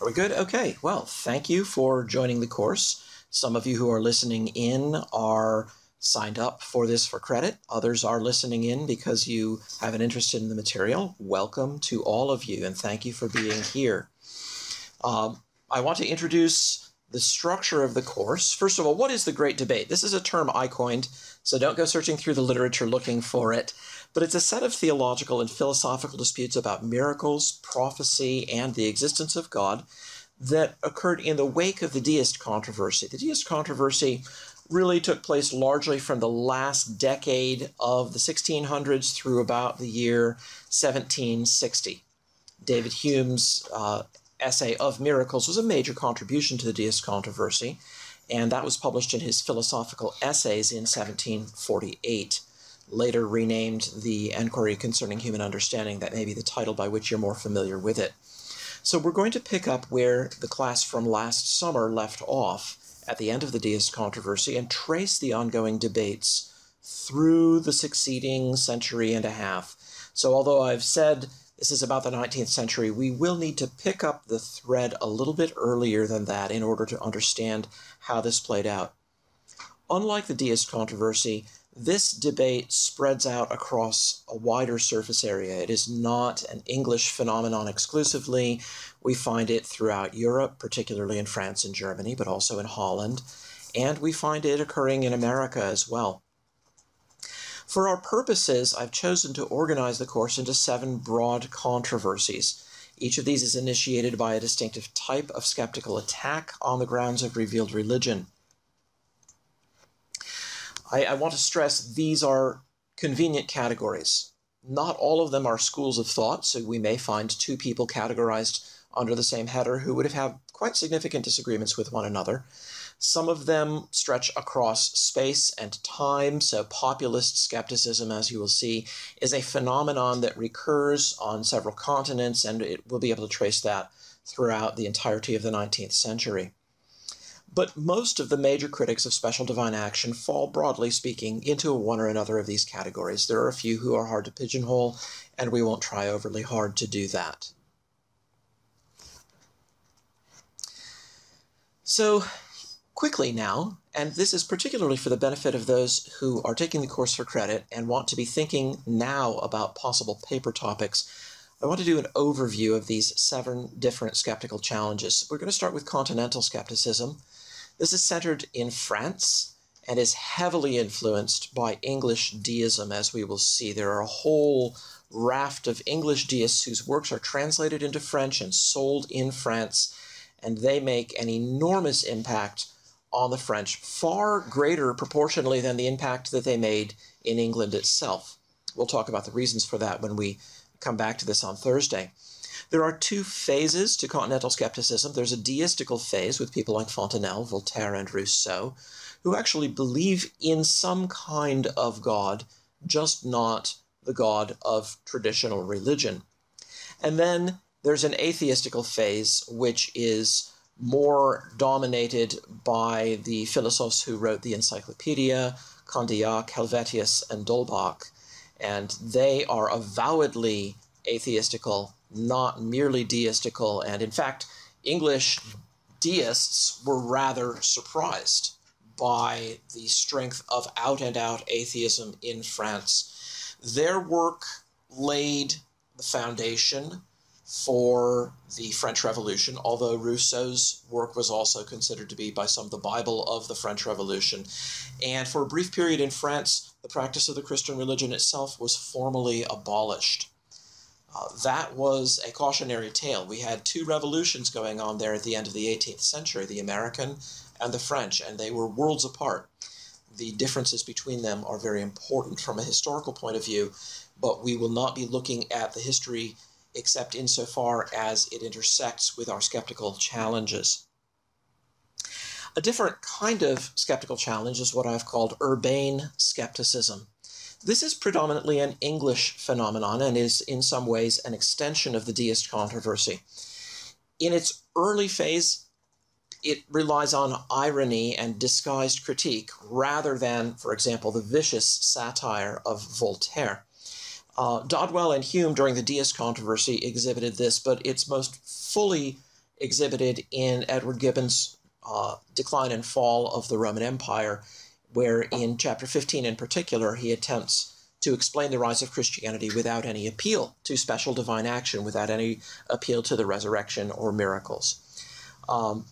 Are we good? Okay. Well, thank you for joining the course. Some of you who are listening in are signed up for this for credit. Others are listening in because you have an interest in the material. Welcome to all of you and thank you for being here. Um, I want to introduce the structure of the course. First of all, what is the Great Debate? This is a term I coined, so don't go searching through the literature looking for it. But it's a set of theological and philosophical disputes about miracles, prophecy, and the existence of God that occurred in the wake of the deist controversy. The deist controversy really took place largely from the last decade of the 1600s through about the year 1760. David Hume's uh, essay of miracles was a major contribution to the deist controversy, and that was published in his Philosophical Essays in 1748, later renamed The Enquiry Concerning Human Understanding. That may be the title by which you're more familiar with it. So we're going to pick up where the class from last summer left off at the end of the deist controversy and trace the ongoing debates through the succeeding century and a half. So, although I've said this is about the 19th century, we will need to pick up the thread a little bit earlier than that in order to understand how this played out. Unlike the deist controversy, this debate spreads out across a wider surface area. It is not an English phenomenon exclusively. We find it throughout Europe, particularly in France and Germany, but also in Holland, and we find it occurring in America as well. For our purposes, I've chosen to organize the course into seven broad controversies. Each of these is initiated by a distinctive type of skeptical attack on the grounds of revealed religion. I, I want to stress these are convenient categories. Not all of them are schools of thought, so we may find two people categorized under the same header who would have had quite significant disagreements with one another. Some of them stretch across space and time, so populist skepticism, as you will see, is a phenomenon that recurs on several continents, and it, we'll be able to trace that throughout the entirety of the 19th century. But most of the major critics of special divine action fall, broadly speaking, into one or another of these categories. There are a few who are hard to pigeonhole, and we won't try overly hard to do that. So, quickly now, and this is particularly for the benefit of those who are taking the course for credit and want to be thinking now about possible paper topics, I want to do an overview of these seven different skeptical challenges. We're going to start with continental skepticism. This is centered in France and is heavily influenced by English deism, as we will see. There are a whole raft of English deists whose works are translated into French and sold in France, and they make an enormous impact on the French, far greater proportionally than the impact that they made in England itself. We'll talk about the reasons for that when we come back to this on Thursday. There are two phases to continental skepticism. There's a deistical phase with people like Fontenelle, Voltaire, and Rousseau, who actually believe in some kind of God, just not the God of traditional religion. And then there's an atheistical phase, which is more dominated by the philosophers who wrote the Encyclopedia, Condillac, Helvetius, and D'Holbach. And they are avowedly atheistical not merely deistical. And in fact, English deists were rather surprised by the strength of out and out atheism in France. Their work laid the foundation for the French Revolution, although Rousseau's work was also considered to be by some the Bible of the French Revolution. And for a brief period in France, the practice of the Christian religion itself was formally abolished. Uh, that was a cautionary tale. We had two revolutions going on there at the end of the 18th century the American and the French, and they were worlds apart. The differences between them are very important from a historical point of view, but we will not be looking at the history except insofar as it intersects with our skeptical challenges. A different kind of skeptical challenge is what I've called urbane skepticism. This is predominantly an English phenomenon and is in some ways an extension of the deist controversy. In its early phase, it relies on irony and disguised critique rather than, for example, the vicious satire of Voltaire. Uh, Dodwell and Hume during the deist controversy exhibited this, but it's most fully exhibited in Edward Gibbon's uh, Decline and Fall of the Roman Empire, where in chapter 15 in particular, he attempts to explain the rise of Christianity without any appeal to special divine action, without any appeal to the resurrection or miracles. Um,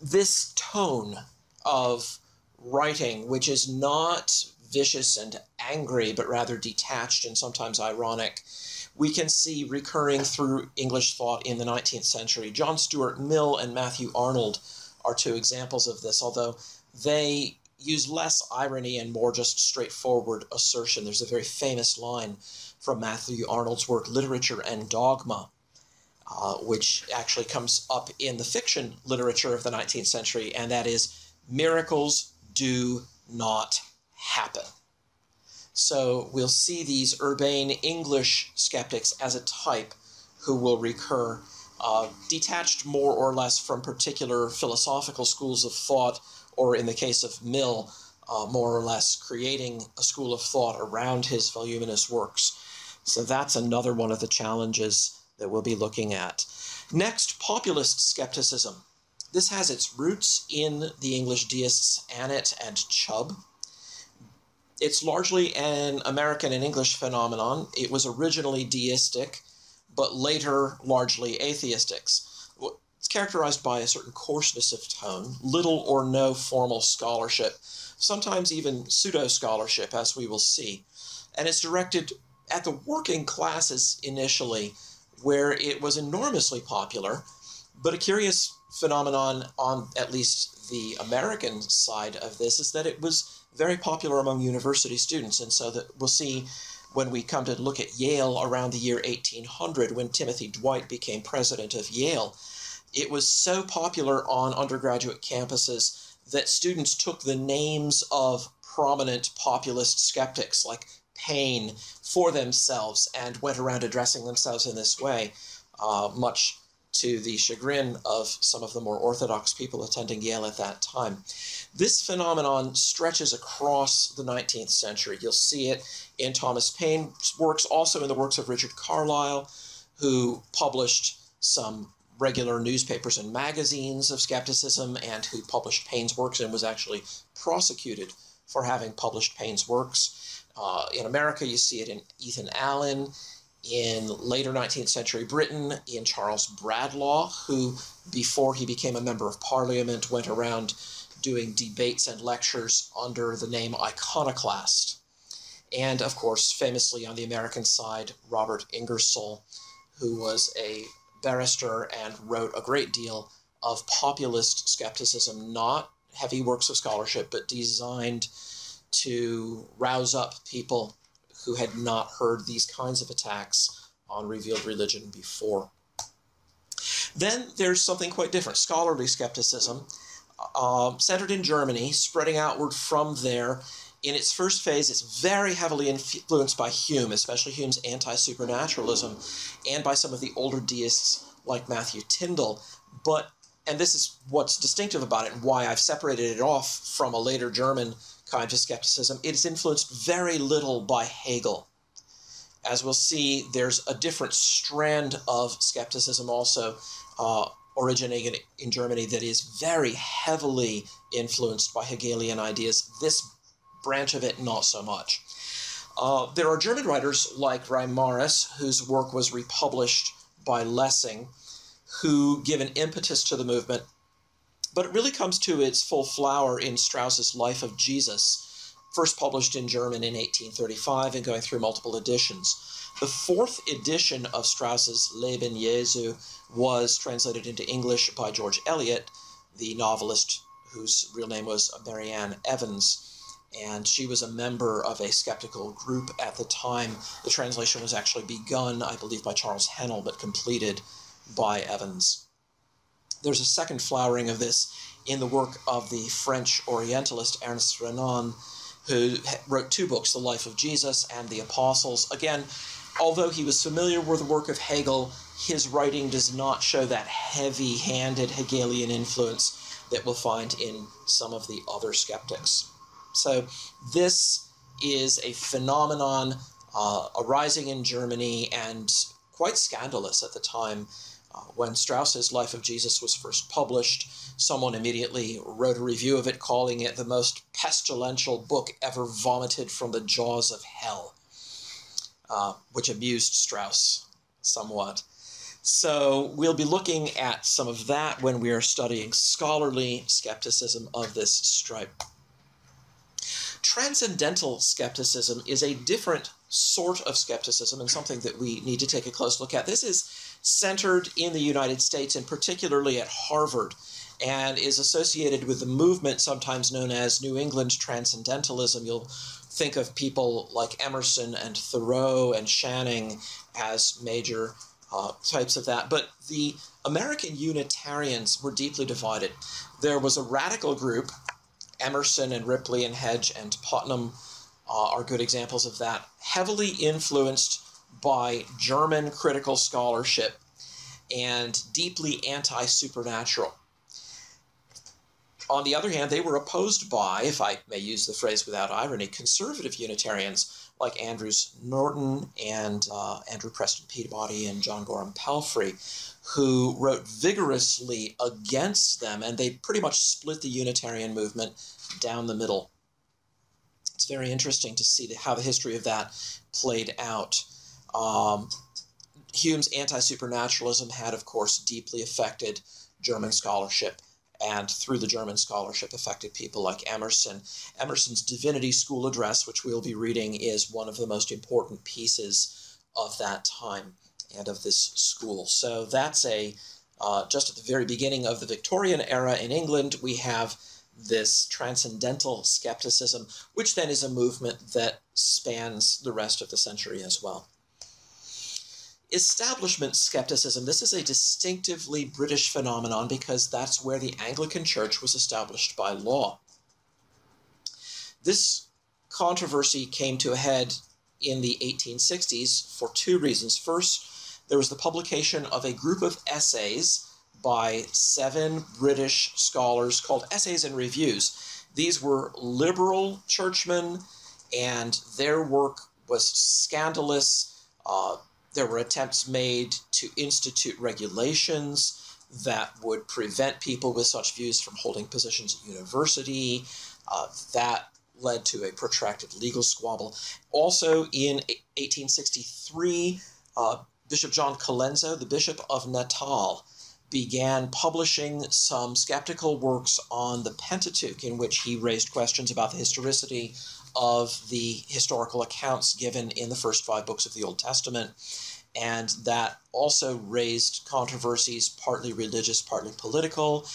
this tone of writing, which is not vicious and angry, but rather detached and sometimes ironic, we can see recurring through English thought in the 19th century. John Stuart Mill and Matthew Arnold are two examples of this, although they use less irony and more just straightforward assertion. There's a very famous line from Matthew Arnold's work, Literature and Dogma, uh, which actually comes up in the fiction literature of the 19th century, and that is miracles do not happen. So we'll see these urbane English skeptics as a type who will recur, uh, detached more or less from particular philosophical schools of thought, or in the case of Mill, uh, more or less creating a school of thought around his voluminous works. So that's another one of the challenges that we'll be looking at. Next, populist skepticism. This has its roots in the English deists Annet and Chubb it's largely an American and English phenomenon. It was originally deistic, but later largely atheistic. It's characterized by a certain coarseness of tone, little or no formal scholarship, sometimes even pseudo scholarship, as we will see. And it's directed at the working classes initially, where it was enormously popular. But a curious phenomenon on at least the American side of this is that it was very popular among university students. And so that we'll see when we come to look at Yale around the year 1800, when Timothy Dwight became president of Yale, it was so popular on undergraduate campuses that students took the names of prominent populist skeptics like Paine for themselves and went around addressing themselves in this way, uh, much to the chagrin of some of the more orthodox people attending Yale at that time. This phenomenon stretches across the 19th century. You'll see it in Thomas Paine's works, also in the works of Richard Carlile, who published some regular newspapers and magazines of skepticism and who published Paine's works and was actually prosecuted for having published Paine's works. Uh, in America, you see it in Ethan Allen, in later 19th century Britain, in Charles Bradlaugh, who, before he became a member of parliament, went around doing debates and lectures under the name Iconoclast. And of course, famously on the American side, Robert Ingersoll, who was a barrister and wrote a great deal of populist skepticism, not heavy works of scholarship, but designed to rouse up people who had not heard these kinds of attacks on revealed religion before. Then there's something quite different scholarly skepticism, uh, centered in Germany, spreading outward from there. In its first phase, it's very heavily influenced by Hume, especially Hume's anti supernaturalism, and by some of the older deists like Matthew Tindal. But, and this is what's distinctive about it and why I've separated it off from a later German kind of skepticism, it is influenced very little by Hegel. As we'll see, there's a different strand of skepticism also uh, originating in Germany that is very heavily influenced by Hegelian ideas. This branch of it, not so much. Uh, there are German writers like Reimarus, whose work was republished by Lessing, who give an impetus to the movement but it really comes to its full flower in Strauss's Life of Jesus, first published in German in 1835 and going through multiple editions. The fourth edition of Strauss's Leben Jesu was translated into English by George Eliot, the novelist whose real name was Marianne Evans. And she was a member of a skeptical group at the time. The translation was actually begun, I believe, by Charles Hennell, but completed by Evans. There's a second flowering of this in the work of the French Orientalist Ernest Renan, who wrote two books, The Life of Jesus and The Apostles. Again, although he was familiar with the work of Hegel, his writing does not show that heavy handed Hegelian influence that we'll find in some of the other skeptics. So, this is a phenomenon uh, arising in Germany and quite scandalous at the time when Strauss's Life of Jesus was first published, someone immediately wrote a review of it, calling it the most pestilential book ever vomited from the jaws of hell, uh, which amused Strauss somewhat. So we'll be looking at some of that when we are studying scholarly skepticism of this stripe. Transcendental skepticism is a different sort of skepticism and something that we need to take a close look at. This is centered in the United States and particularly at Harvard and is associated with the movement sometimes known as New England Transcendentalism. You'll think of people like Emerson and Thoreau and Channing as major uh, types of that. But the American Unitarians were deeply divided. There was a radical group, Emerson and Ripley and Hedge and Putnam uh, are good examples of that, heavily influenced by German critical scholarship and deeply anti supernatural. On the other hand, they were opposed by, if I may use the phrase without irony, conservative Unitarians like Andrews Norton and uh, Andrew Preston Peabody and John Gorham Palfrey, who wrote vigorously against them, and they pretty much split the Unitarian movement down the middle. It's very interesting to see how the history of that played out. Um, Hume's anti supernaturalism had, of course, deeply affected German scholarship and through the German scholarship affected people like Emerson. Emerson's Divinity School Address, which we'll be reading, is one of the most important pieces of that time and of this school. So that's a uh, just at the very beginning of the Victorian era in England, we have this transcendental skepticism, which then is a movement that spans the rest of the century as well. Establishment skepticism, this is a distinctively British phenomenon because that's where the Anglican Church was established by law. This controversy came to a head in the 1860s for two reasons. First, there was the publication of a group of essays by seven British scholars called Essays and Reviews. These were liberal churchmen, and their work was scandalous. Uh, there were attempts made to institute regulations that would prevent people with such views from holding positions at university. Uh, that led to a protracted legal squabble. Also, in 1863, uh, Bishop John Colenso, the Bishop of Natal, began publishing some skeptical works on the Pentateuch, in which he raised questions about the historicity of the historical accounts given in the first five books of the Old Testament. And that also raised controversies, partly religious, partly political,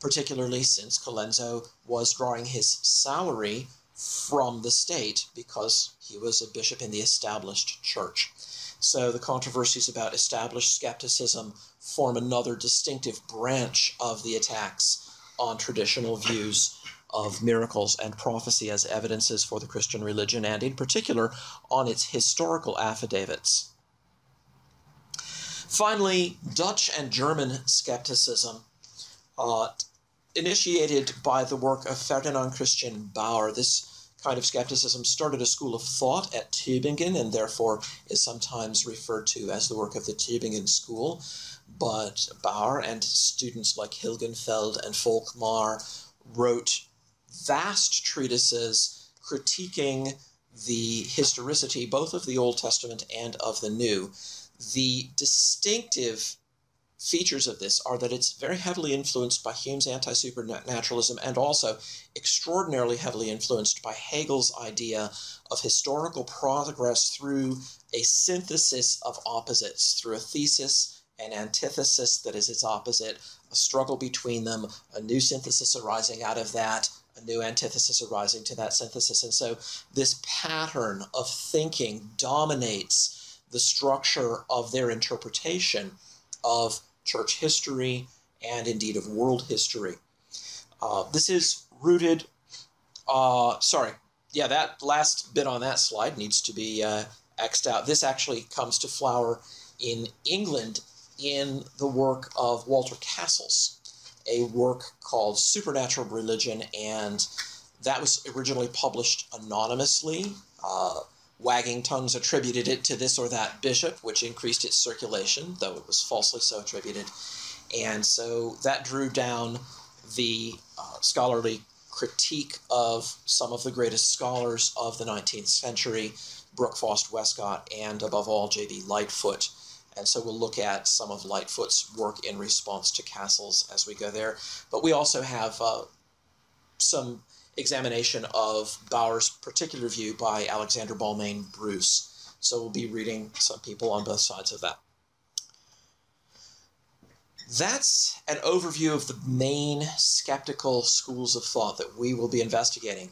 particularly since Colenso was drawing his salary from the state because he was a bishop in the established church. So the controversies about established skepticism form another distinctive branch of the attacks on traditional views of miracles and prophecy as evidences for the Christian religion, and in particular on its historical affidavits. Finally, Dutch and German skepticism, uh, initiated by the work of Ferdinand Christian Baur. This kind of skepticism started a school of thought at Tübingen and therefore is sometimes referred to as the work of the Tübingen School. But Baur and students like Hilgenfeld and Volkmar wrote vast treatises critiquing the historicity both of the Old Testament and of the New. The distinctive features of this are that it's very heavily influenced by Hume's anti supernaturalism and also extraordinarily heavily influenced by Hegel's idea of historical progress through a synthesis of opposites, through a thesis an antithesis that is its opposite, a struggle between them, a new synthesis arising out of that, a new antithesis arising to that synthesis. And so this pattern of thinking dominates the structure of their interpretation of church history and indeed of world history. Uh, this is rooted, uh, sorry, yeah, that last bit on that slide needs to be uh, X'd out. This actually comes to flower in England in the work of Walter Cassels, a work called Supernatural Religion, and that was originally published anonymously. Uh, wagging tongues attributed it to this or that bishop, which increased its circulation, though it was falsely so attributed. And so that drew down the uh, scholarly critique of some of the greatest scholars of the 19th century, Brooke Foss Westcott, and above all, J.B. Lightfoot. And so we'll look at some of Lightfoot's work in response to Cassels as we go there. But we also have uh, some examination of Baur's particular view by Alexander Balmain Bruce. So we'll be reading some people on both sides of that. That's an overview of the main skeptical schools of thought that we will be investigating.